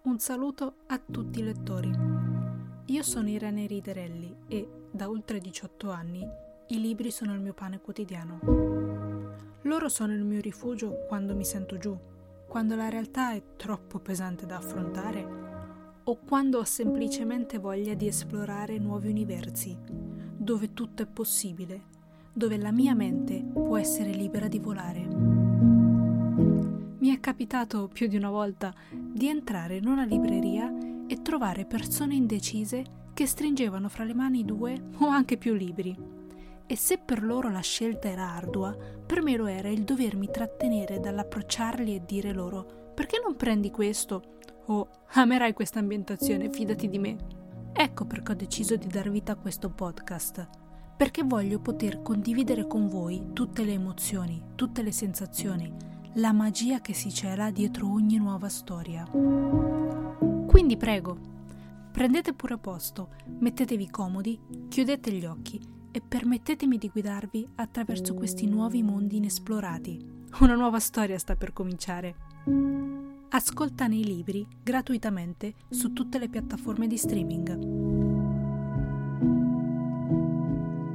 Un saluto a tutti i lettori. Io sono Irene Riderelli e da oltre 18 anni i libri sono il mio pane quotidiano. Loro sono il mio rifugio quando mi sento giù, quando la realtà è troppo pesante da affrontare o quando ho semplicemente voglia di esplorare nuovi universi, dove tutto è possibile, dove la mia mente può essere libera di volare. È capitato più di una volta di entrare in una libreria e trovare persone indecise che stringevano fra le mani due o anche più libri. E se per loro la scelta era ardua, per me lo era il dovermi trattenere dall'approcciarli e dire loro perché non prendi questo? O amerai questa ambientazione, fidati di me. Ecco perché ho deciso di dar vita a questo podcast, perché voglio poter condividere con voi tutte le emozioni, tutte le sensazioni, la magia che si cela dietro ogni nuova storia. Quindi prego, prendete pure posto, mettetevi comodi, chiudete gli occhi e permettetemi di guidarvi attraverso questi nuovi mondi inesplorati. Una nuova storia sta per cominciare. Ascolta nei libri gratuitamente su tutte le piattaforme di streaming.